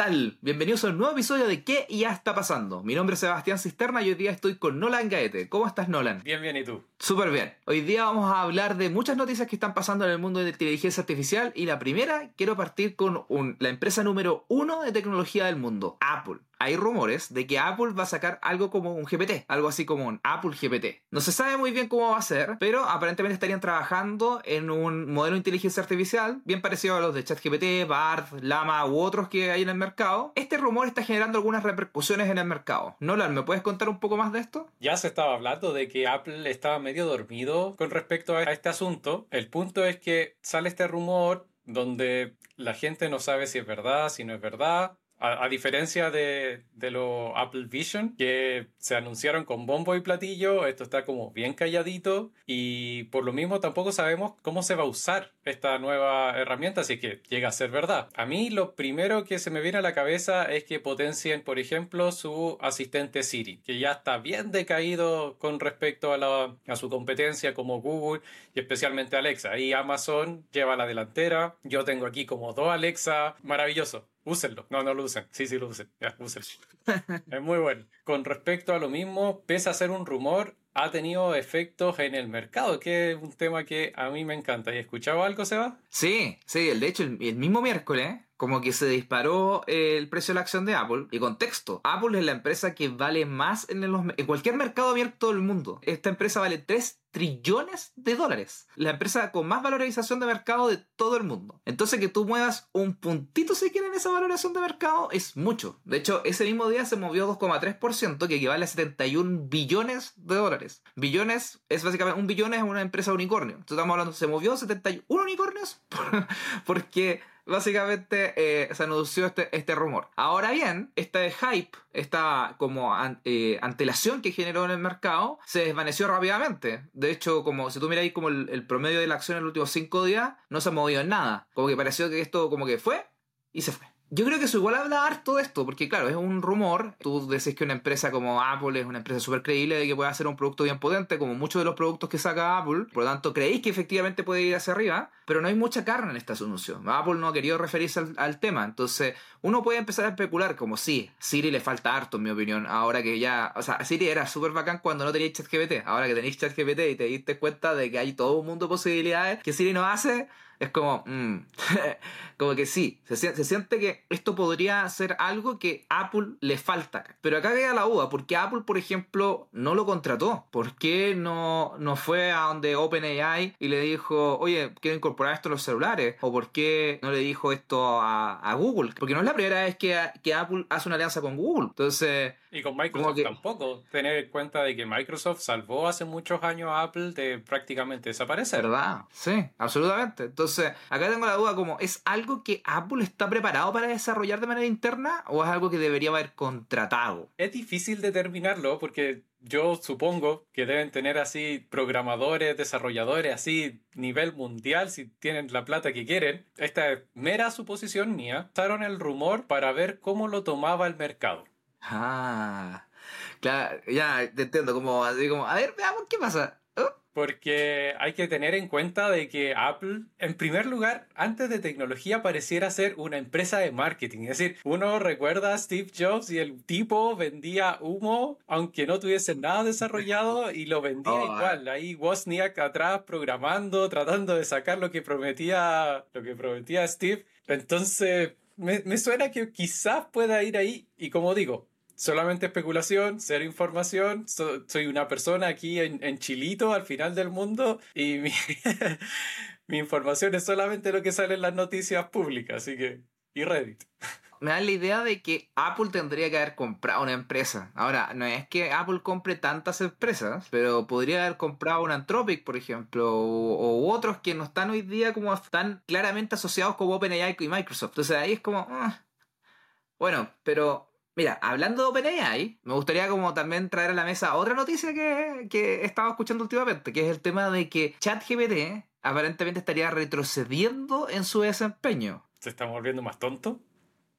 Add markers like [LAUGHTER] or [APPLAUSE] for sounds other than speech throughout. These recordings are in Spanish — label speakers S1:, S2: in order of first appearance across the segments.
S1: tal? Bienvenidos a un nuevo episodio de ¿Qué ya está pasando? Mi nombre es Sebastián Cisterna y hoy día estoy con Nolan Gaete. ¿Cómo estás, Nolan?
S2: Bien, bien, ¿y tú?
S1: Súper bien. Hoy día vamos a hablar de muchas noticias que están pasando en el mundo de la inteligencia artificial y la primera, quiero partir con la empresa número uno de tecnología del mundo, Apple hay rumores de que Apple va a sacar algo como un GPT, algo así como un Apple GPT. No se sabe muy bien cómo va a ser, pero aparentemente estarían trabajando en un modelo de inteligencia artificial bien parecido a los de ChatGPT, BART, Llama u otros que hay en el mercado. Este rumor está generando algunas repercusiones en el mercado. Nolan, ¿me puedes contar un poco más de esto?
S2: Ya se estaba hablando de que Apple estaba medio dormido con respecto a este asunto. El punto es que sale este rumor donde la gente no sabe si es verdad, si no es verdad. A, diferencia de, de los Apple Vision, que se anunciaron con bombo y platillo, esto está como bien calladito y por lo mismo tampoco sabemos cómo se va a usar esta nueva herramienta, así que llega a ser verdad. A mí lo primero que se me viene a la cabeza es que potencien, por ejemplo, su asistente Siri, que ya está bien decaído con respecto a, la, a su competencia como Google y especialmente Alexa. Y Amazon lleva la delantera. Yo tengo aquí como dos Alexa, maravilloso. Úsenlo. No, no lo usen. Sí, sí lo usen. Ya, úsenlo. [LAUGHS] es muy bueno. Con respecto a lo mismo, pese a ser un rumor, ha tenido efectos en el mercado, que es un tema que a mí me encanta. ¿Y escuchado algo, Seba?
S1: Sí, sí, de hecho, el, el mismo miércoles como que se disparó el precio de la acción de Apple. Y contexto, Apple es la empresa que vale más en, en cualquier mercado abierto del mundo. Esta empresa vale 3 trillones de dólares. La empresa con más valorización de mercado de todo el mundo. Entonces que tú muevas un puntito si quieres en esa valoración de mercado es mucho. De hecho, ese mismo día se movió 2,3% que equivale a 71 billones de dólares. Billones es básicamente un billón es una empresa unicornio. Entonces estamos hablando, se movió 71 unicornios [LAUGHS] porque básicamente eh, se anunció este, este rumor. Ahora bien, este hype, esta como eh, antelación que generó en el mercado, se desvaneció rápidamente. De hecho, como si tú miráis como el, el promedio de la acción en los últimos cinco días, no se ha movido en nada. Como que pareció que esto como que fue y se fue. Yo creo que eso igual habla harto de esto, porque claro, es un rumor. Tú decís que una empresa como Apple es una empresa súper creíble de que puede hacer un producto bien potente, como muchos de los productos que saca Apple. Por lo tanto, creéis que efectivamente puede ir hacia arriba, pero no hay mucha carne en esta anuncio. Apple no ha querido referirse al, tema. Entonces, uno puede empezar a especular como sí, Siri le falta harto, en mi opinión. Ahora que ya, o sea, Siri era súper bacán cuando no teníais ChatGPT. Ahora que tenéis ChatGPT y te diste cuenta de que hay todo un mundo de posibilidades que Siri no hace es como, mm, [LAUGHS] como que sí, se, siente que esto podría ser algo que Apple le falta. Pero acá queda la duda, porque Apple, por ejemplo, no lo contrató? ¿Por qué no, no fue a donde OpenAI y le dijo, oye, quiero incorporar esto a los celulares? ¿O por qué no le dijo esto a, a Google? Porque no es la primera vez que, que Apple hace una alianza con Google. Entonces...
S2: Y con Microsoft tampoco. Tener en cuenta de que Microsoft salvó hace muchos años a Apple de prácticamente desaparecer.
S1: ¿Verdad? Sí, absolutamente. Entonces, entonces, acá tengo la duda como, ¿es algo que Apple está preparado para desarrollar de manera interna o es algo que debería haber contratado?
S2: Es difícil determinarlo porque yo supongo que deben tener así programadores, desarrolladores, así nivel mundial, si tienen la plata que quieren. Esta es mera suposición mía. Usaron el rumor para ver cómo lo tomaba el mercado.
S1: Ah, claro, ya te entiendo, como, así como, a ver, veamos qué pasa
S2: porque hay que tener en cuenta de que Apple, en primer lugar, antes de tecnología pareciera ser una empresa de marketing. Es decir, uno recuerda a Steve Jobs y el tipo vendía humo aunque no tuviese nada desarrollado y lo vendía oh, igual. Ahí Wozniak atrás programando, tratando de sacar lo que prometía, lo que prometía Steve. Entonces, me, suena que quizás pueda ir ahí y como digo, solamente especulación, cero información. soy una persona aquí en, en, Chilito, al final del mundo, y mi, [LAUGHS] mi, información es solamente lo que sale en las noticias públicas, así que. Y Reddit. [LAUGHS]
S1: Me da la idea de que Apple tendría que haber comprado una empresa. Ahora, no es que Apple compre tantas empresas, pero podría haber comprado una Anthropic, por ejemplo, o, otros que no están hoy día como están claramente asociados con OpenAI y Microsoft. Entonces ahí es como. Ah. Bueno, pero Mira, hablando de OpenAI, me gustaría como también traer a la mesa otra noticia que, que he estado escuchando últimamente, que es el tema de que ChatGPT aparentemente estaría retrocediendo en su desempeño.
S2: ¿Se está volviendo más tonto?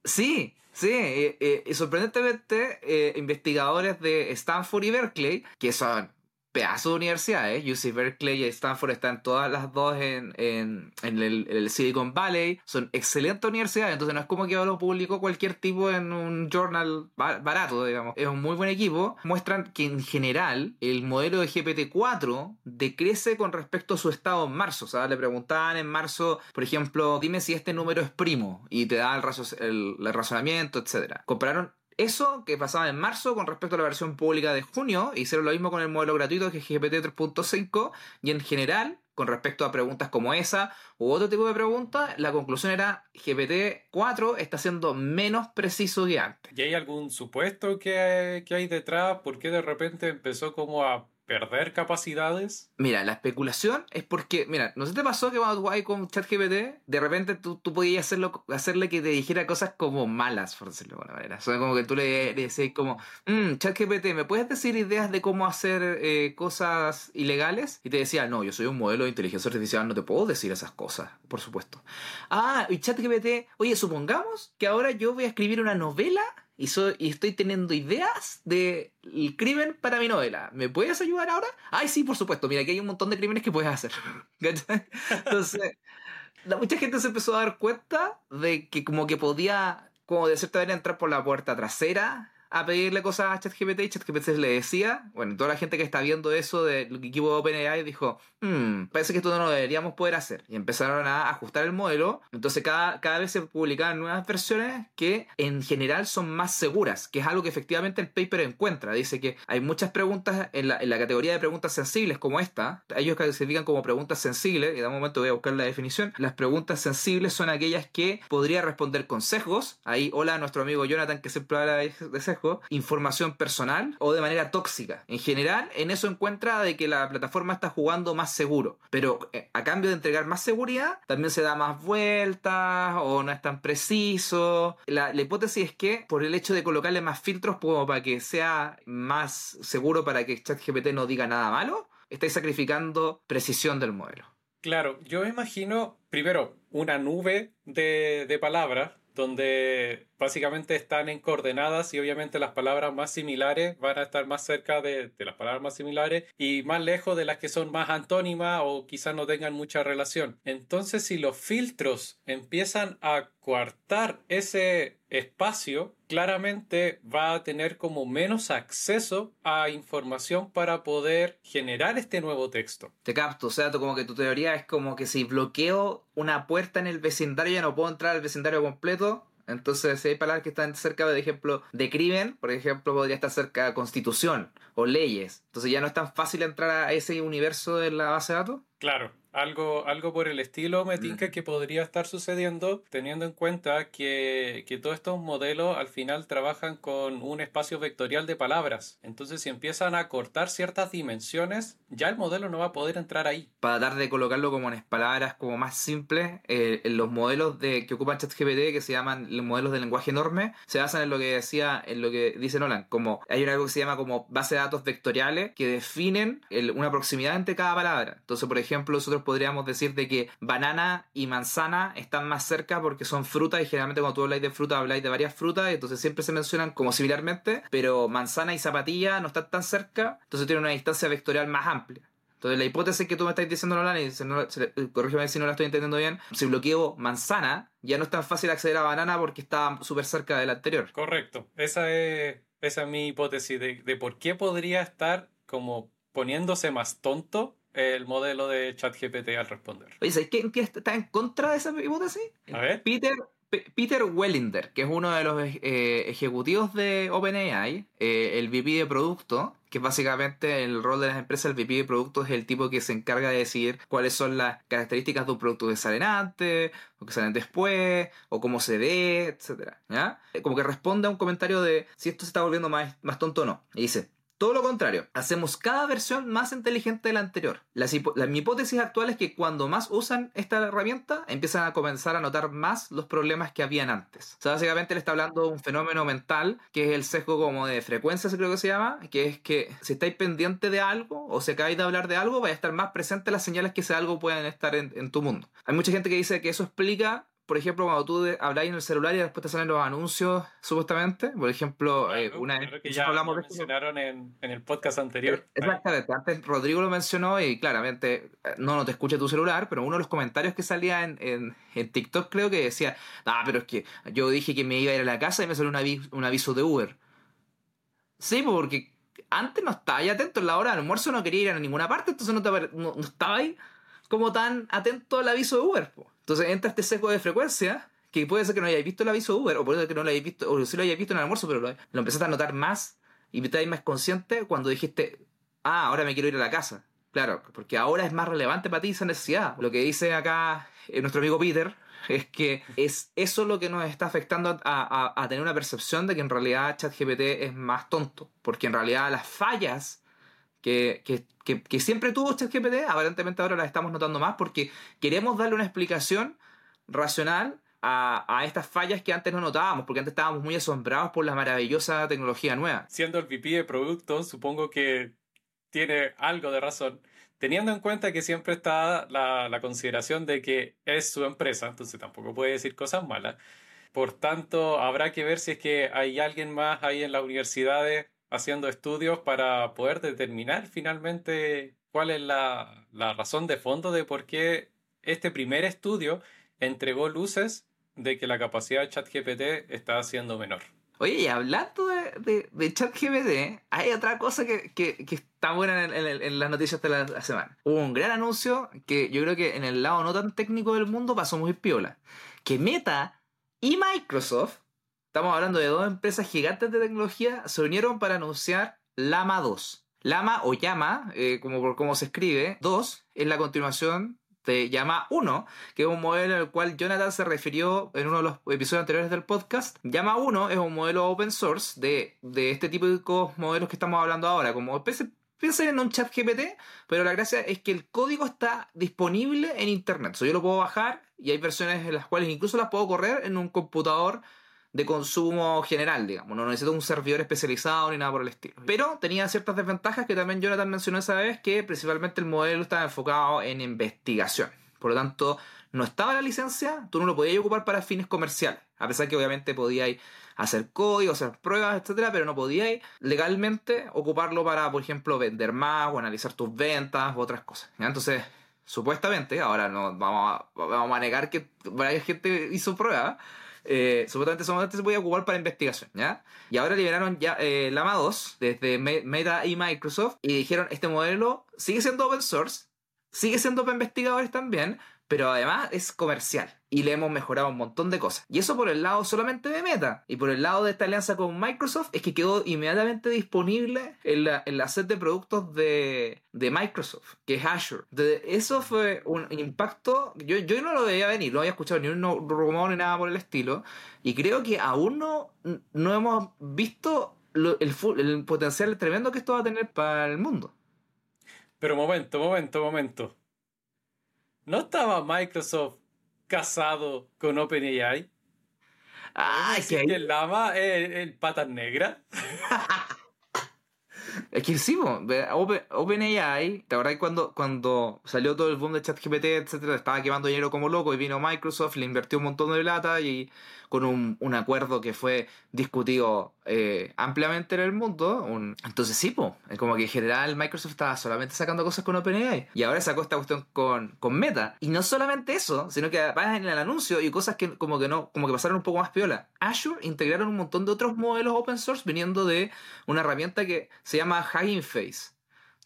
S1: Sí, sí, y, sorprendentemente eh, investigadores de Stanford y Berkeley, que son pedazo de universidades. UC Berkeley y Stanford están todas las dos en, en, en el, el, Silicon Valley. Son excelentes universidades, entonces no es como que lo publicó cualquier tipo en un journal barato, digamos. Es un muy buen equipo. Muestran que en general el modelo de GPT-4 decrece con respecto a su estado en marzo. O sea, le preguntaban en marzo, por ejemplo, dime si este número es primo y te da el, el, el razonamiento, etc. Compararon eso que pasaba en marzo con respecto a la versión pública de junio, hicieron lo mismo con el modelo gratuito que es GPT 3.5 y en general, con respecto a preguntas como esa u otro tipo de preguntas, la conclusión era GPT 4 está siendo menos preciso que antes.
S2: ¿Y hay algún supuesto que, que hay detrás? ¿Por qué de repente empezó como a perder capacidades?
S1: Mira, la especulación es porque, mira, ¿no se te pasó que cuando tú vas con ChatGPT, de repente tú, tú podías hacerlo, hacerle que te dijera cosas como malas, por decirlo de alguna manera? O sea, como que tú le, decías como, mmm, ChatGPT, ¿me puedes decir ideas de cómo hacer eh, cosas ilegales? Y te decía, no, yo soy un modelo de inteligencia artificial, no te puedo decir esas cosas, por supuesto. Ah, y ChatGPT, oye, supongamos que ahora yo voy a escribir una novela y, estoy teniendo ideas del crimen para mi novela. ¿Me puedes ayudar ahora? Ay, sí, por supuesto. Mira, aquí hay un montón de crímenes que puedes hacer. [LAUGHS] Entonces, mucha gente se empezó a dar cuenta de que como que podía, como de cierta manera, entrar por la puerta trasera a pedirle cosas a ChatGPT y ChatGPT le decía, bueno, toda la gente que está viendo eso del equipo de OpenAI dijo, hmm, parece que esto no lo deberíamos poder hacer. Y empezaron a ajustar el modelo. Entonces cada, cada vez se publicaban nuevas versiones que en general son más seguras, que es algo que efectivamente el paper encuentra. Dice que hay muchas preguntas en la, en la categoría de preguntas sensibles como esta. Ellos clasifican como preguntas sensibles, y de un momento voy a buscar la definición. Las preguntas sensibles son aquellas que podría responder con sesgos. Ahí, hola a nuestro amigo Jonathan que siempre habla de sesgos información personal o de manera tóxica. En general, en eso encuentra de que la plataforma está jugando más seguro, pero eh, a cambio de entregar más seguridad, también se da más vueltas o no es tan preciso. La, hipótesis es que por el hecho de colocarle más filtros como para que sea más seguro para que ChatGPT no diga nada malo, estáis sacrificando precisión del modelo.
S2: Claro, yo imagino, primero, una nube de, de palabras donde básicamente están en coordenadas y obviamente las palabras más similares van a estar más cerca de, las palabras más similares y más lejos de las que son más antónimas o quizás no tengan mucha relación. Entonces si los filtros empiezan a coartar ese espacio, claramente va a tener como menos acceso a información para poder generar este nuevo texto.
S1: Te capto, o sea, como que tu teoría es como que si bloqueo una puerta en el vecindario ya no puedo entrar al vecindario completo, entonces, si hay palabras que están cerca, de ejemplo, de crimen, por ejemplo, podría estar cerca de constitución o leyes. Entonces, ya no es tan fácil entrar a ese universo de la base de datos.
S2: Claro, algo, algo por el estilo me tinca que podría estar sucediendo teniendo en cuenta que, que, todos estos modelos al final trabajan con un espacio vectorial de palabras. Entonces si empiezan a cortar ciertas dimensiones, ya el modelo no va a poder entrar ahí.
S1: Para tratar de colocarlo como en palabras como más simples, eh, los modelos de, que ocupan ChatGPT, que se llaman los modelos de lenguaje enorme, se basan en lo que decía, en lo que dice Nolan, como hay algo que se llama como base de datos vectoriales que definen una proximidad entre cada palabra. Entonces, por ejemplo, nosotros podríamos decir de que banana y manzana están más cerca porque son frutas y generalmente cuando tú habláis de fruta habláis de varias frutas entonces siempre se mencionan como similarmente, pero manzana y zapatilla no están tan cerca, entonces tienen una distancia vectorial más amplia. Entonces la hipótesis que tú me estás diciendo, Nolan, y no, corrígeme si no la estoy entendiendo bien, si bloqueo manzana, ya no es tan fácil acceder a banana porque está súper cerca del anterior.
S2: Correcto. Esa es, esa es mi hipótesis de por qué podría estar como poniéndose más tonto el modelo de ChatGPT al responder.
S1: Oye, ¿sabes quién está en contra de esa hipótesis?
S2: A ver.
S1: Peter, Peter Wellinder, que es uno de los eh, ejecutivos de OpenAI, eh, el VP de producto, que básicamente el rol de las empresas, el VP de producto es el tipo que se encarga de decidir cuáles son las características de un producto que salen antes, o que salen después, o cómo se ve, etc. ¿ya? Como que responde a un comentario de si esto se está volviendo más, más tonto o no. Y dice, todo lo contrario, hacemos cada versión más inteligente de la anterior. La, mi hipótesis actual es que cuando más usan esta herramienta, empiezan a comenzar a notar más los problemas que habían antes. O sea, básicamente le está hablando de un fenómeno mental, que es el sesgo como de frecuencias, creo que se llama, que es que si estáis pendiente de algo o se acabáis de hablar de algo, vais a estar más presente las señales que ese algo pueden estar en tu mundo. Hay mucha gente que dice que eso explica por ejemplo, cuando tú habláis en el celular y después te salen los anuncios, supuestamente. Por ejemplo, eh, una
S2: vez que ya hablamos de mencionaron en, en, el podcast anterior.
S1: Exactamente. Antes Rodrigo lo mencionó y claramente eh, no, no te escucha tu celular, pero uno de los comentarios que salía en, en, en TikTok creo que decía, ah, pero es que yo dije que me iba a ir a la casa y me salió un aviso, un aviso de Uber. Sí, porque antes no estaba ahí atento, en la hora del almuerzo no quería ir a ninguna parte, entonces no, te, no, estaba ahí como tan atento al aviso de Uber. Entonces entra este seco de frecuencia que puede ser que no hayáis visto el aviso de Uber, o puede ser que no lo hayáis visto, o si lo hayáis visto en el almuerzo, pero lo, empezaste a notar más y te estáis más consciente cuando dijiste, ah, ahora me quiero ir a la casa. Claro, porque ahora es más relevante para ti esa necesidad. Lo que dice acá eh, nuestro amigo Peter es que es eso lo que nos está afectando a, tener una percepción de que en realidad ChatGPT es más tonto. Porque en realidad las fallas que, que, siempre tuvo ChatGPT, aparentemente ahora las estamos notando más porque queremos darle una explicación racional a, a, estas fallas que antes no notábamos, porque antes estábamos muy asombrados por la maravillosa tecnología nueva.
S2: Siendo el VP de producto, supongo que tiene algo de razón teniendo en cuenta que siempre está la, consideración de que es su empresa, entonces tampoco puede decir cosas malas. Por tanto, habrá que ver si es que hay alguien más ahí en las universidades haciendo estudios para poder determinar finalmente cuál es la, la razón de fondo de por qué este primer estudio entregó luces de que la capacidad de ChatGPT está siendo menor.
S1: Oye, y hablando de, de, ChatGPT, hay otra cosa que, que, está buena en, en, las noticias de la, semana. Hubo un gran anuncio que yo creo que en el lado no tan técnico del mundo pasó muy piola. Que Meta y Microsoft, estamos hablando de dos empresas gigantes de tecnología, se unieron para anunciar Lama 2. Lama o Llama, eh, como por cómo se escribe, 2 es la continuación se llama 1, que es un modelo al cual Jonathan se refirió en uno de los episodios anteriores del podcast. Llama 1 es un modelo open source de, de este tipo de modelos que estamos hablando ahora, como piensen en un chat GPT, pero la gracia es que el código está disponible en internet. Yo lo puedo bajar y hay versiones en las cuales incluso las puedo correr en un computador de consumo general, digamos. No necesito un servidor especializado ni nada por el estilo. Pero tenía ciertas desventajas que también Jonathan mencionó esa vez, que principalmente el modelo estaba enfocado en investigación. Por lo tanto, no estaba la licencia, tú no lo podías ocupar para fines comerciales. A pesar que obviamente podíais hacer código, hacer pruebas, etcétera, pero no podíais legalmente ocuparlo para, por ejemplo, vender más o analizar tus ventas u otras cosas. Entonces, supuestamente, ahora no vamos a, vamos a negar que varias gente hizo pruebas, eh, supuestamente solamente se podía ocupar para investigación, ¿ya? Y ahora liberaron ya eh, Lama 2 desde Meta y Microsoft y dijeron, este modelo sigue siendo open source, sigue siendo para investigadores también, pero además es comercial y le hemos mejorado un montón de cosas. Y eso por el lado solamente de Meta. Y por el lado de esta alianza con Microsoft es que quedó inmediatamente disponible en la, en la set de productos de, de Microsoft, que es Azure. Entonces, eso fue un impacto, yo, yo no lo veía venir, no había escuchado ni un rumor ni nada por el estilo. Y creo que aún no, no hemos visto el, el potencial tremendo que esto va a tener para el mundo.
S2: Pero momento, momento, momento. ¿No estaba Microsoft casado con OpenAI?
S1: Ah,
S2: es que el lama es el, patas negra. [LAUGHS]
S1: Es que sí, OpenAI, ¿te acordás cuando, cuando salió todo el boom de ChatGPT, etcétera, estaba quemando dinero como loco y vino Microsoft, le invirtió un montón de plata y con un, un acuerdo que fue discutido eh, ampliamente en el mundo. Entonces sí, como que en general Microsoft estaba solamente sacando cosas con OpenAI y ahora sacó esta cuestión con, con Meta. Y no solamente eso, sino que además en el anuncio y cosas que como que no, como que pasaron un poco más piola. Azure integraron un montón de otros modelos open source viniendo de una herramienta que se llama Hugging Face.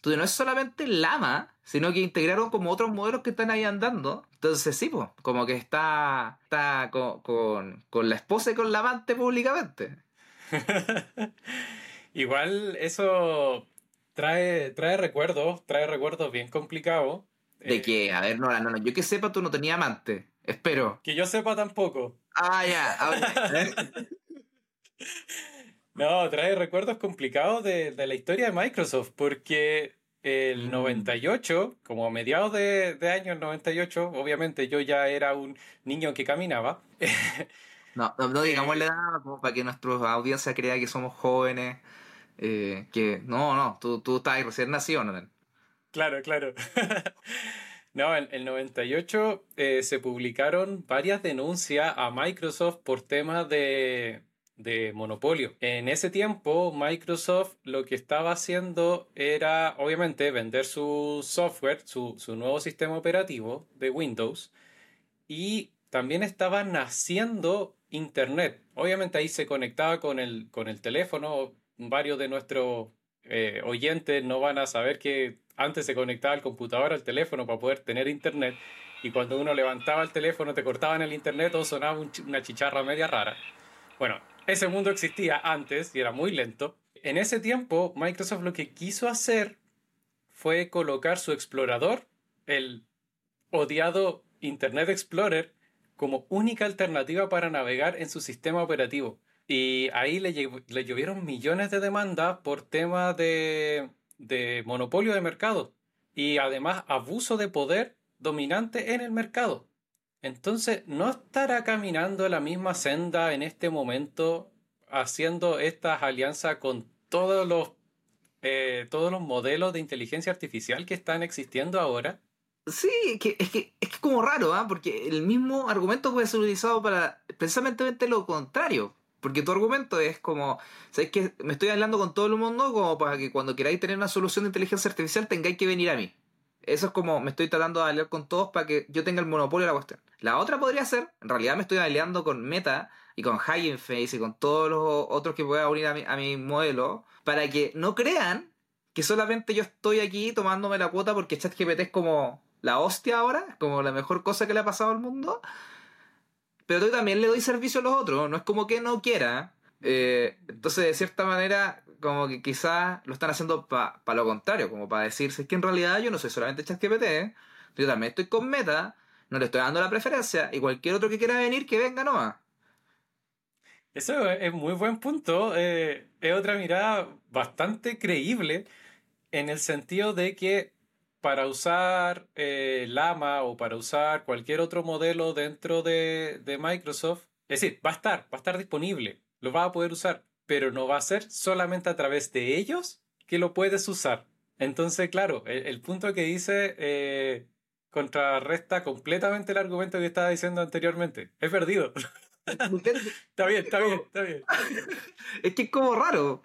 S1: Entonces no es solamente Lama, sino que integraron como otros modelos que están ahí andando. Entonces sí, pues, como que está, está con, la esposa y con la amante públicamente. [LAUGHS]
S2: Igual eso trae, trae recuerdos, trae recuerdos bien complicados.
S1: ¿De eh, qué? A ver, no, no, no, yo que sepa tú no tenías amante. Espero.
S2: Que yo sepa tampoco.
S1: Ah, ya. [LAUGHS]
S2: no, trae recuerdos complicados de, de la historia de Microsoft, porque el 98, mm. como a mediados de, de año 98, obviamente yo ya era un niño que caminaba.
S1: no, no, digamos la edad como para que nuestra audiencia crea que somos jóvenes. Eh, que no, no, tú, tú estás recién nacido, ¿no?
S2: Claro, claro. [LAUGHS] No, en el 98 eh, se publicaron varias denuncias a Microsoft por temas de, de monopolio. En ese tiempo, Microsoft lo que estaba haciendo era, obviamente, vender su software, su, su nuevo sistema operativo de Windows, y también estaba naciendo Internet. Obviamente ahí se conectaba con el, con el teléfono. Varios de nuestros eh, oyentes no van a saber que antes se conectaba el computador al teléfono para poder tener Internet. Y cuando uno levantaba el teléfono, te cortaban el Internet o sonaba una chicharra media rara. Bueno, ese mundo existía antes y era muy lento. En ese tiempo, Microsoft lo que quiso hacer fue colocar su explorador, el odiado Internet Explorer, como única alternativa para navegar en su sistema operativo. Y ahí le, le llovieron millones de demandas por temas de, de monopolio de mercado y además abuso de poder dominante en el mercado. Entonces, ¿no estará caminando la misma senda en este momento, haciendo estas alianzas con todos los, eh, todos los modelos de inteligencia artificial que están existiendo ahora?
S1: Sí, es que es, que, es como raro, ¿ah? porque el mismo argumento puede ser utilizado para precisamente lo contrario. Porque tu argumento es como, ¿sabes que Me estoy hablando con todo el mundo como para que cuando queráis tener una solución de inteligencia artificial tengáis que venir a mí. Eso es como me estoy tratando de aliar con todos para que yo tenga el monopolio de la cuestión. La otra podría ser, en realidad me estoy aliando con Meta y con Hugging Face y con todos los otros que pueda unir a mi, a mi modelo para que no crean que solamente yo estoy aquí tomándome la cuota porque ChatGPT es como la hostia ahora, como la mejor cosa que le ha pasado al mundo. Pero yo también le doy servicio a los otros, no es como que no quiera. Eh, entonces, de cierta manera, como que quizás lo están haciendo para lo contrario, como para decirse que en realidad yo no soy solamente ChatGPT, yo también estoy con Meta, no le estoy dando la preferencia, y cualquier otro que quiera venir, que venga nomás.
S2: Eso es muy buen punto. Eh, es otra mirada bastante creíble en el sentido de que para usar eh, Lama o para usar cualquier otro modelo dentro de, de Microsoft, es decir, va a estar, va a estar disponible, lo vas a poder usar pero no va a ser solamente a través de ellos que lo puedes usar. Entonces, claro, el, punto que dice eh, contrarresta completamente el argumento que estaba diciendo anteriormente. He perdido. [LAUGHS] está bien, está bien, está bien. [LAUGHS]
S1: Es que es como raro.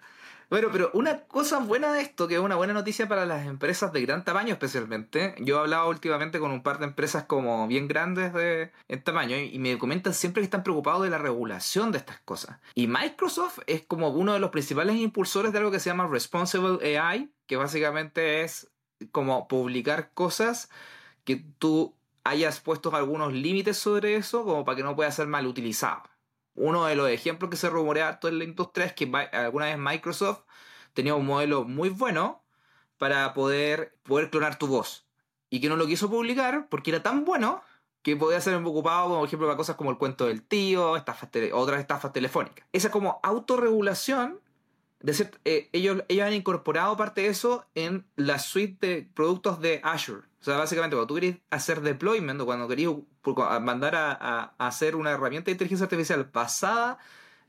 S1: Bueno, pero una cosa buena de esto, que es una buena noticia para las empresas de gran tamaño especialmente, yo he hablado últimamente con un par de empresas como bien grandes de en tamaño y me comentan siempre que están preocupados de la regulación de estas cosas. Y Microsoft es como uno de los principales impulsores de algo que se llama Responsible AI, que básicamente es como publicar cosas que tú hayas puesto algunos límites sobre eso como para que no pueda ser mal utilizado. Uno de los ejemplos que se rumorea harto en la industria es que alguna vez Microsoft tenía un modelo muy bueno para poder, poder clonar tu voz. Y que no lo quiso publicar porque era tan bueno que podía ser ocupado, como ejemplo, para cosas como el cuento del tío, estafas otras estafas telefónicas. Esa como autorregulación, de eh, ellos, ellos han incorporado parte de eso en la suite de productos de Azure. O sea, básicamente, cuando tú querías hacer deployment o cuando querías mandar a, hacer una herramienta de inteligencia artificial basada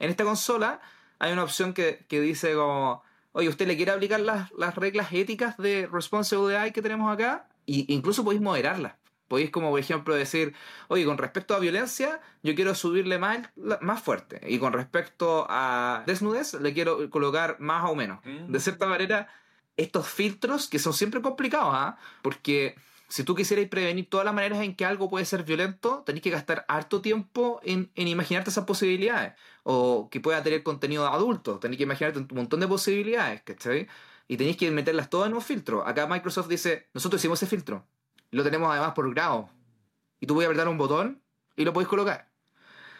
S1: en esta consola, hay una opción que, dice como, oye, ¿usted le quiere aplicar las, reglas éticas de Responsible AI que tenemos acá? Y incluso podéis moderarlas. Podéis como, por ejemplo, decir, oye, con respecto a violencia, yo quiero subirle más, más fuerte. Y con respecto a desnudez, le quiero colocar más o menos. Mm. De cierta manera estos filtros que son siempre complicados, ¿ah? Porque si tú quisieras prevenir todas las maneras en que algo puede ser violento, tenés que gastar harto tiempo en, imaginarte esas posibilidades. O que pueda tener contenido adulto, tenés que imaginarte un montón de posibilidades, ¿cachai? Y tenéis que meterlas todas en un filtro. Acá Microsoft dice, nosotros hicimos ese filtro. Lo tenemos además por grado. Y tú a apretar un botón y lo podéis colocar.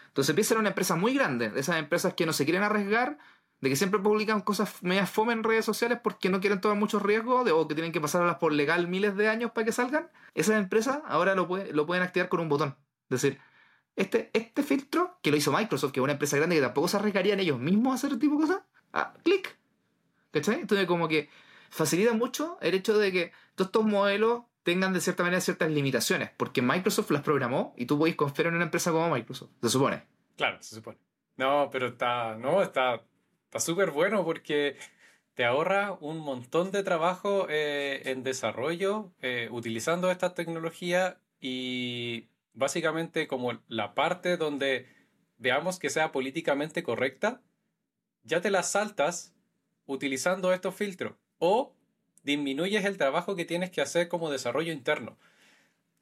S1: Entonces empieza a ser una empresa muy grande, de esas empresas que no se quieren arriesgar, de que siempre publican cosas medias fome en redes sociales porque no quieren tomar muchos riesgos o que tienen que pasarlas por legal miles de años para que salgan, esas empresas ahora lo, lo pueden activar con un botón. Es decir, este, este filtro que lo hizo Microsoft, que es una empresa grande que tampoco se arriesgarían ellos mismos a hacer este tipo de cosas, ah, clic. ¿Cachai? Entonces como que facilita mucho el hecho de que todos estos modelos tengan de cierta manera ciertas limitaciones, porque Microsoft las programó y tú podés confiar en una empresa como Microsoft, se supone.
S2: Claro, se supone. No, pero está, no, está Está súper bueno porque te ahorra un montón de trabajo eh, en desarrollo eh, utilizando esta tecnología y básicamente como la parte donde veamos que sea políticamente correcta, ya te la saltas utilizando estos filtros o disminuyes el trabajo que tienes que hacer como desarrollo interno.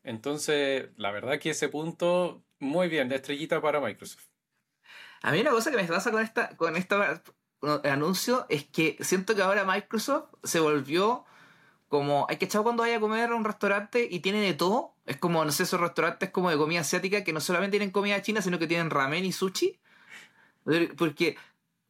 S2: Entonces, la verdad que ese punto, muy bien, de estrellita para Microsoft.
S1: A mí una cosa que me pasa con esta, con esta anuncio es que siento que ahora Microsoft se volvió como, hay que echar cuando vaya a comer a un restaurante y tiene de todo. Es como, no sé, esos restaurantes como de comida asiática que no solamente tienen comida china, sino que tienen ramen y sushi. Porque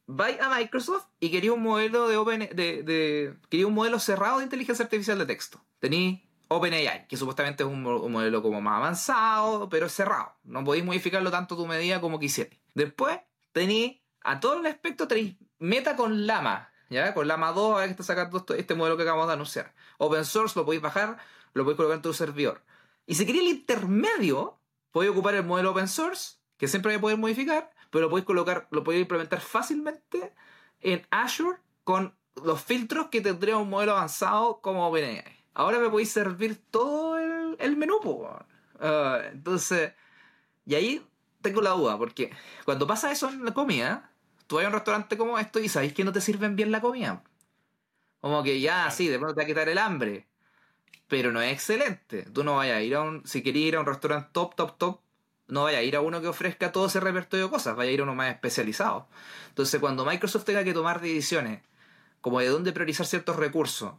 S1: vais a Microsoft y quería un modelo de Open, de, de, quería un modelo cerrado de inteligencia artificial de texto. Tení OpenAI, que supuestamente es un, modelo como más avanzado, pero cerrado. No podéis modificarlo tanto a tu medida como quisierais. Después tení a todo el aspecto tenéis Meta con Lama, ¿ya? Con Lama 2, que está sacando este modelo que acabamos de anunciar. Open source lo podéis bajar, lo podéis colocar en tu servidor. Y si queréis el intermedio, podéis ocupar el modelo open source, que siempre vais a poder modificar, pero lo podéis colocar, lo podéis implementar fácilmente en Azure con los filtros que tendría un modelo avanzado como OpenAI. Ahora me podéis servir todo el, menú, uh, entonces, y ahí tengo la duda, porque cuando pasa eso en la comida, tú vas a un restaurante como esto y sabéis que no te sirven bien la comida. Como que ya, sí, de pronto te va a quitar el hambre. Pero no es excelente. Tú no vayas a ir a un. Si querías ir a un restaurante top, top, top, no vayas a ir a uno que ofrezca todo ese repertorio de cosas. Vaya a ir a uno más especializado. Entonces, cuando Microsoft tenga que tomar decisiones, como de dónde priorizar ciertos recursos,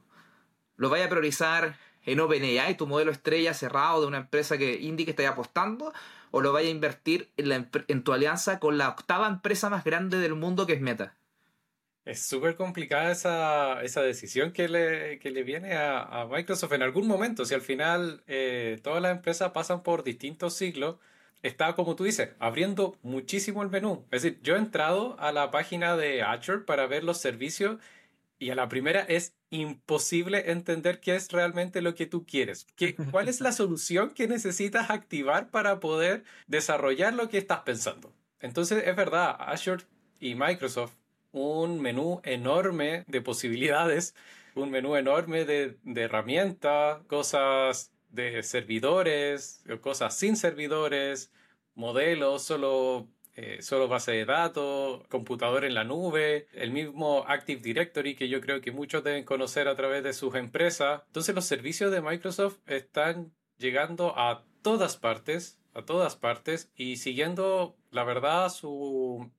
S1: lo vaya a priorizar en OpenAI, tu modelo estrella cerrado de una empresa que indie que está apostando, o lo vaya a invertir en, en tu alianza con la octava empresa más grande del mundo que es Meta.
S2: Es súper complicada esa, esa, decisión que le, que le viene a, a, Microsoft en algún momento. Si al final eh, todas las empresas pasan por distintos siglos, está, como tú dices, abriendo muchísimo el menú. Es decir, yo he entrado a la página de Azure para ver los servicios y a la primera es imposible entender qué es realmente lo que tú quieres. ¿Qué, [LAUGHS] ¿Cuál es la solución que necesitas activar para poder desarrollar lo que estás pensando? Entonces, es verdad, Azure y Microsoft, un menú enorme de posibilidades, un menú enorme de, de herramientas, cosas de servidores, cosas sin servidores, modelos, solo eh, solo base de datos, computador en la nube, el mismo Active Directory que yo creo que muchos deben conocer a través de sus empresas. Entonces los servicios de Microsoft están llegando a todas partes, a todas partes y siguiendo, la verdad, su,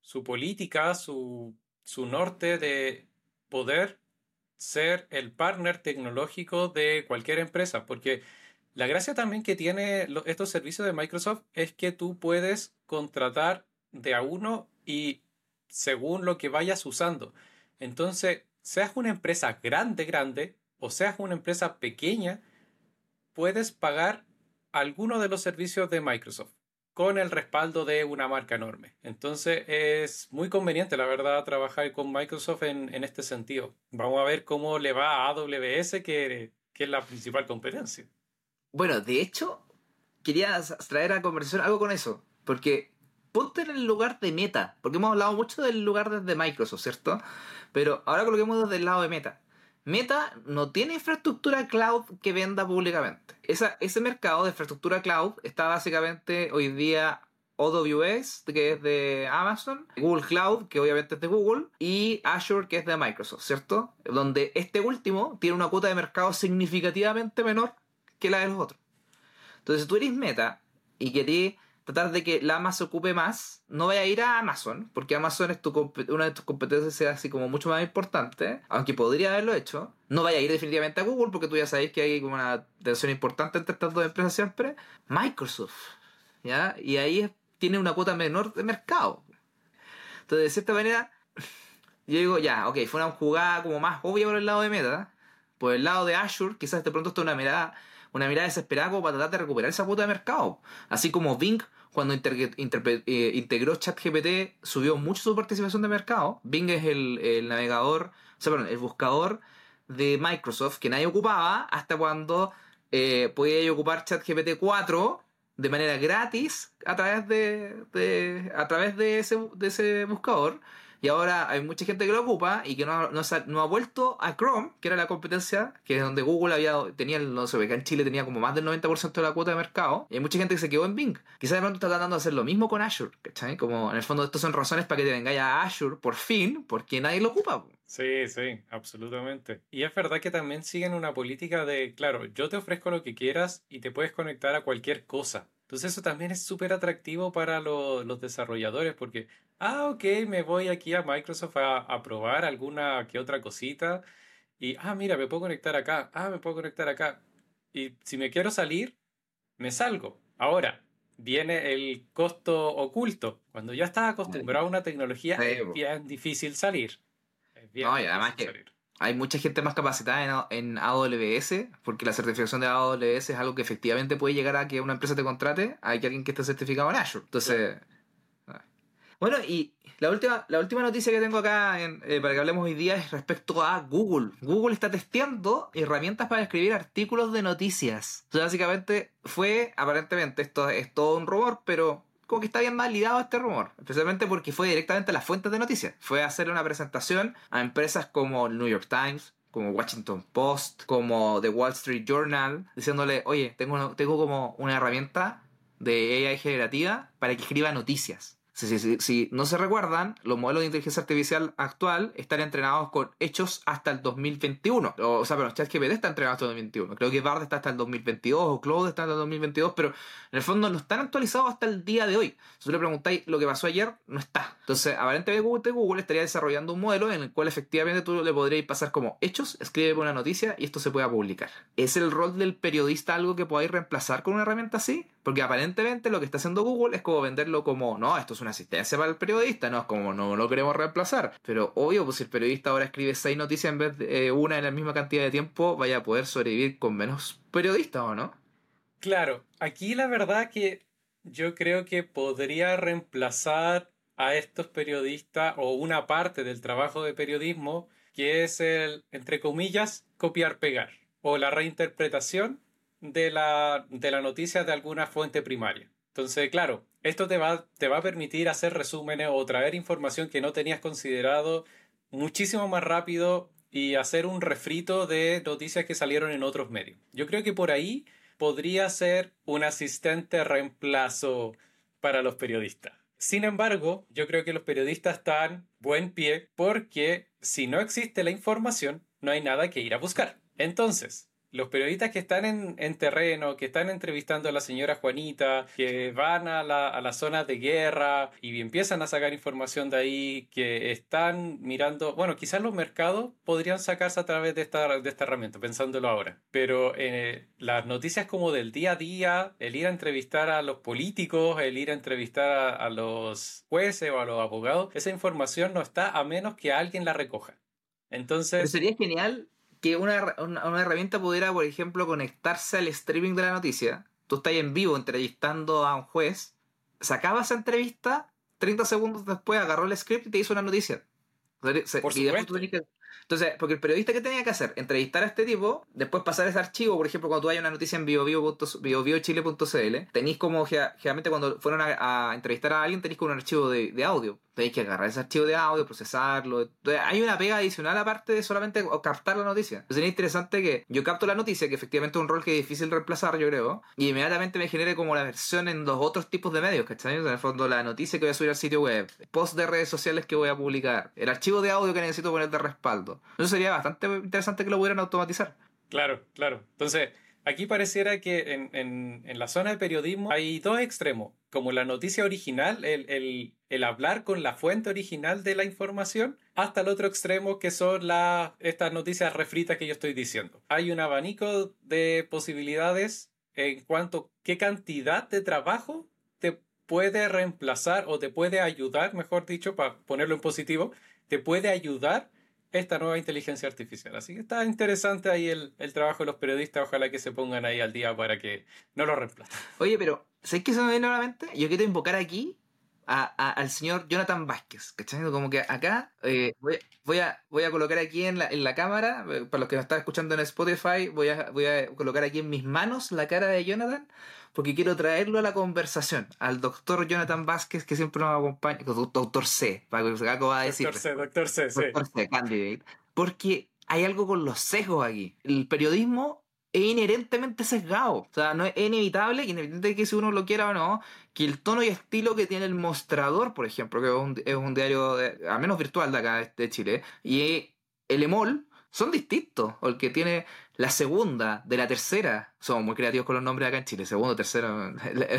S2: su política, su, su norte de poder ser el partner tecnológico de cualquier empresa, porque la gracia también que tiene estos servicios de Microsoft es que tú puedes contratar de a uno y según lo que vayas usando. Entonces, seas una empresa grande, grande, o seas una empresa pequeña, puedes pagar alguno de los servicios de Microsoft con el respaldo de una marca enorme. Entonces es muy conveniente, la verdad, trabajar con Microsoft en, este sentido. Vamos a ver cómo le va a AWS, que, que es la principal competencia.
S1: Bueno, de hecho, quería traer a conversación algo con eso. Porque ponte en el lugar de Meta. Porque hemos hablado mucho del lugar desde Microsoft, ¿cierto? Pero ahora coloquemos desde el lado de Meta. Meta no tiene infraestructura cloud que venda públicamente. Esa, ese mercado de infraestructura cloud está básicamente hoy día AWS, que es de Amazon, Google Cloud, que obviamente es de Google, y Azure, que es de Microsoft, ¿cierto? Donde este último tiene una cuota de mercado significativamente menor que la de los otros. Entonces, si tú eres meta y querés tratar de que la Amazon ocupe más, no vaya a ir a Amazon, porque Amazon es tu una de tus competencias sea así como mucho más importante, aunque podría haberlo hecho. No vaya a ir definitivamente a Google, porque tú ya sabéis que hay como una tensión importante entre estas dos empresas siempre. Microsoft, ¿ya? Y ahí tiene una cuota menor de mercado. Entonces, de cierta manera, yo digo, ya, ok, fue una jugada como más obvia por el lado de Meta. Por el lado de Azure, quizás de pronto esto es una mirada una mirada desesperada como para tratar de recuperar esa cuota de mercado. Así como Bing, cuando eh, integró ChatGPT, subió mucho su participación de mercado. Bing es el, navegador, o sea, perdón, el buscador de Microsoft que nadie ocupaba hasta cuando eh, podía ocupar ChatGPT 4 de manera gratis a través de, a través de ese, de ese buscador y ahora hay mucha gente que lo ocupa y que no, no, no, ha vuelto a Chrome, que era la competencia, que es donde Google había, tenía, no sé, acá en Chile tenía como más del 90% de la cuota de mercado, y hay mucha gente que se quedó en Bing. Quizás de pronto está tratando de hacer lo mismo con Azure, ¿cachai? Como en el fondo estos son razones para que te vengáis a Azure por fin, porque nadie lo ocupa.
S2: Sí, sí, absolutamente. Y es verdad que también siguen una política de, claro, yo te ofrezco lo que quieras y te puedes conectar a cualquier cosa. Entonces eso también es súper atractivo para los desarrolladores porque, ah, ok, me voy aquí a Microsoft a, a, probar alguna que otra cosita y, ah, mira, me puedo conectar acá, ah, me puedo conectar acá. Y si me quiero salir, me salgo. Ahora, viene el costo oculto. Cuando ya estás acostumbrado a una tecnología, es bien difícil salir. Es bien
S1: no, y además que salir hay mucha gente más capacitada en, en, AWS, porque la certificación de AWS es algo que efectivamente puede llegar a que una empresa te contrate, hay que alguien que esté certificado en Azure. Entonces, bueno, y la última, la última noticia que tengo acá eh, para que hablemos hoy día es respecto a Google. Google está testeando herramientas para escribir artículos de noticias. Entonces, básicamente fue, aparentemente, esto es todo un rumor, pero como que está bien validado este rumor, especialmente porque fue directamente a las fuentes de noticias. Fue a hacer una presentación a empresas como el New York Times, como Washington Post, como The Wall Street Journal, diciéndole, oye, tengo, tengo como una herramienta de AI generativa para que escriba noticias. Si, no se recuerdan, los modelos de inteligencia artificial actual están entrenados con hechos hasta el 2021. O, sea, pero ChatGPT está entrenado hasta el 2021. Creo que Bard está hasta el 2022 o Claude está hasta el 2022, pero en el fondo no están actualizados hasta el día de hoy. Si le preguntáis lo que pasó ayer, no está. Entonces, aparentemente Google, Google estaría desarrollando un modelo en el cual efectivamente tú le podrías pasar como hechos, escribe una noticia y esto se pueda publicar. ¿Es el rol del periodista algo que podáis reemplazar con una herramienta así? Porque aparentemente lo que está haciendo Google es como venderlo como, no, esto es una asistencia para el periodista, no es como no lo queremos reemplazar. Pero obvio, pues si el periodista ahora escribe seis noticias en vez de eh, una en la misma cantidad de tiempo, vaya a poder sobrevivir con menos periodistas, ¿o no?
S2: Claro, aquí la verdad que yo creo que podría reemplazar a estos periodistas o una parte del trabajo de periodismo que es el, entre comillas, copiar-pegar o la reinterpretación de la, de la noticia de alguna fuente primaria. Entonces, claro, esto te va, te va a permitir hacer resúmenes o traer información que no tenías considerado muchísimo más rápido y hacer un refrito de noticias que salieron en otros medios. Yo creo que por ahí podría ser un asistente reemplazo para los periodistas. Sin embargo, yo creo que los periodistas están buen pie porque si no existe la información, no hay nada que ir a buscar. Entonces, los periodistas que están en, terreno, que están entrevistando a la señora Juanita, que van a la, a zona de guerra y empiezan a sacar información de ahí, que están mirando, bueno, quizás los mercados podrían sacarse a través de esta, de esta herramienta, pensándolo ahora, pero eh, las noticias como del día a día, el ir a entrevistar a los políticos, el ir a entrevistar a los jueces o a los abogados, esa información no está a menos que alguien la recoja. Entonces...
S1: sería genial que una, una, herramienta pudiera, por ejemplo, conectarse al streaming de la noticia. Tú estás en vivo entrevistando a un juez, sacaba esa entrevista, 30 segundos después agarró el script y te hizo una noticia.
S2: Por supuesto.
S1: Entonces, porque el periodista que tenía que hacer, entrevistar a este tipo, después pasar ese archivo, por ejemplo, cuando hay una noticia en biobiochile.cl, tenéis como, generalmente cuando fueron a, entrevistar a alguien, tenéis como un archivo de, de audio tenéis que agarrar ese archivo de audio, procesarlo. hay una pega adicional aparte de solamente captar la noticia. Entonces sería interesante que yo capto la noticia, que efectivamente es un rol que es difícil reemplazar, yo creo, y inmediatamente me genere como la versión en los otros tipos de medios, ¿cachai? En el fondo, la noticia que voy a subir al sitio web, post de redes sociales que voy a publicar, el archivo de audio que necesito poner de respaldo. Eso sería bastante interesante que lo pudieran automatizar.
S2: Claro, claro. Entonces, Aquí pareciera que en, en, la zona de periodismo hay dos extremos, como la noticia original, el, el, hablar con la fuente original de la información, hasta el otro extremo que son las, estas noticias refritas que yo estoy diciendo. Hay un abanico de posibilidades en cuanto a qué cantidad de trabajo te puede reemplazar o te puede ayudar, mejor dicho, para ponerlo en positivo, te puede ayudar esta nueva inteligencia artificial. Así que está interesante ahí el, trabajo de los periodistas. Ojalá que se pongan ahí al día para que no lo reemplacen.
S1: Oye, pero ¿sabes qué se me viene nuevamente? Yo quiero invocar aquí al señor Jonathan Vázquez, ¿cachai? Como que acá eh, voy, a, voy a colocar aquí en la, en la cámara, eh, para los que nos están escuchando en Spotify, voy a, voy a colocar aquí en mis manos la cara de Jonathan, porque quiero traerlo a la conversación, al doctor Jonathan Vázquez, que siempre nos acompaña, doctor C, para que va a decir.
S2: Doctor C, doctor C, sí.
S1: Doctor C, candidate. Porque hay algo con los sesgos aquí. El periodismo es inherentemente sesgado. O sea, no es inevitable, independientemente de que si uno lo quiera o no, que el tono y estilo que tiene el mostrador, por ejemplo, que es un, diario, de, al menos virtual de acá de Chile, y el EMOL, son distintos. O el que tiene la segunda, de la tercera. Somos muy creativos con los nombres acá en Chile, segundo, tercero.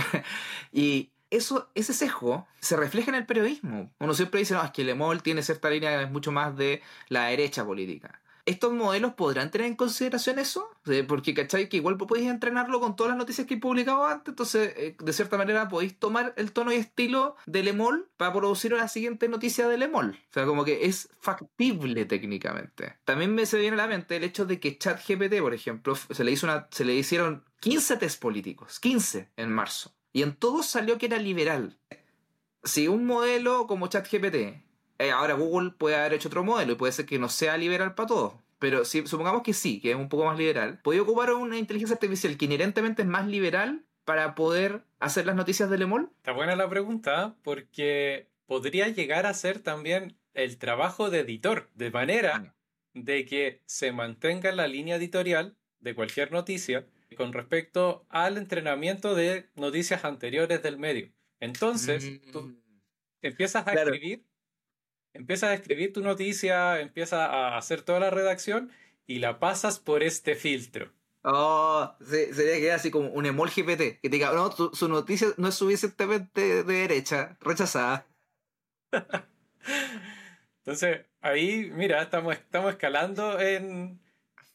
S1: [LAUGHS] y eso, ese sesgo se refleja en el periodismo. Uno siempre dice, no, es que el EMOL tiene cierta línea que es mucho más de la derecha política. ¿Estos modelos podrán tener en consideración eso? Porque, ¿cachai? Que igual podéis entrenarlo con todas las noticias que he publicado antes, entonces, eh, de cierta manera, podéis tomar el tono y estilo del EMOL para producir la siguiente noticia del EMOL. O sea, como que es factible técnicamente. También me se viene a la mente el hecho de que ChatGPT, por ejemplo, se le, hizo se le hicieron 15 test políticos, 15 en marzo, y en todos salió que era liberal. Si un modelo como ChatGPT eh, ahora Google puede haber hecho otro modelo y puede ser que no sea liberal para todos. Pero si supongamos que sí, que es un poco más liberal, ¿puede ocupar una inteligencia artificial que inherentemente es más liberal para poder hacer las noticias de Lemol?
S2: Está buena la pregunta, porque podría llegar a ser también el trabajo de editor, de manera ah. de que se mantenga la línea editorial de cualquier noticia con respecto al entrenamiento de noticias anteriores del medio. Entonces, tú mm. empiezas a escribir Empiezas a escribir tu noticia, empiezas a hacer toda la redacción y la pasas por este filtro.
S1: Oh, sería que así como un emol GPT, que te diga, no, su noticia no es suficientemente de derecha, rechazada. [LAUGHS]
S2: Entonces, ahí, mira, estamos, estamos escalando en,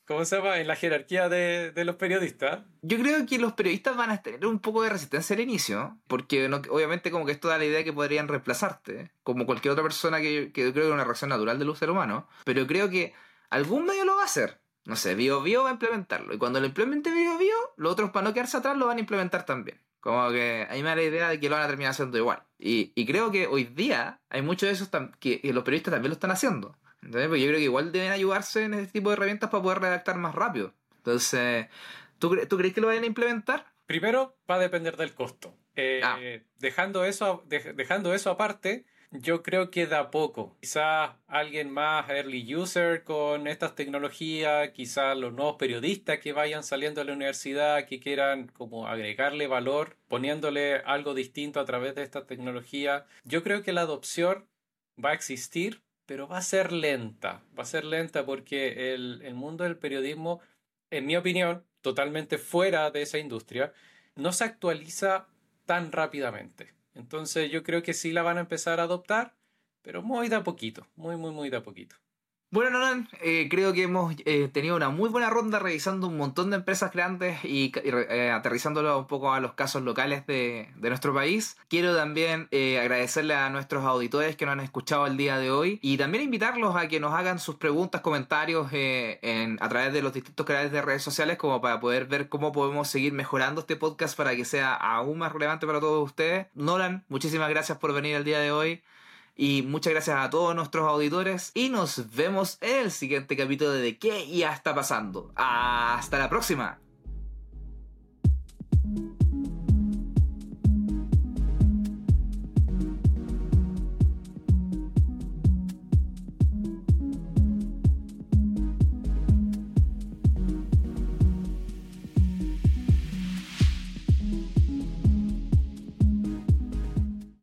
S2: ¿Cómo se llama? En la jerarquía de, los periodistas.
S1: Yo creo que los periodistas van a tener un poco de resistencia al inicio, porque obviamente como que esto da la idea de que podrían reemplazarte, como cualquier otra persona que, que creo que es una reacción natural del ser humano, pero creo que algún medio lo va a hacer. No sé, Bio Bio va a implementarlo, y cuando lo implemente Bio Bio, los otros para no quedarse atrás lo van a implementar también. Como que a mí me da la idea de que lo van a terminar haciendo igual. Y creo que hoy día hay muchos de esos que los periodistas también lo están haciendo. Entonces, pues yo creo que igual deben ayudarse en este tipo de herramientas para poder redactar más rápido. Entonces, ¿tú, ¿tú crees que lo vayan a implementar?
S2: Primero, va a depender del costo. Eh, ah. dejando, eso, dejando eso aparte, yo creo que da poco. Quizás alguien más early user con estas tecnologías, quizás los nuevos periodistas que vayan saliendo de la universidad, que quieran como agregarle valor, poniéndole algo distinto a través de esta tecnología. Yo creo que la adopción va a existir, pero va a ser lenta, va a ser lenta porque el, mundo del periodismo, en mi opinión, totalmente fuera de esa industria, no se actualiza tan rápidamente. Entonces yo creo que sí la van a empezar a adoptar, pero muy de a poquito, muy, muy, muy de a poquito.
S1: Bueno, Nolan, eh, creo que hemos eh, tenido una muy buena ronda revisando un montón de empresas grandes y, eh, aterrizándolo un poco a los casos locales de, nuestro país. Quiero también agradecerle a nuestros auditores que nos han escuchado el día de hoy y también invitarlos a que nos hagan sus preguntas, comentarios a través de los distintos canales de redes sociales como para poder ver cómo podemos seguir mejorando este podcast para que sea aún más relevante para todos ustedes. Nolan, muchísimas gracias por venir el día de hoy. Y muchas gracias a todos nuestros auditores. Y nos vemos en el siguiente capítulo de ¿Qué ya está pasando? Hasta la próxima.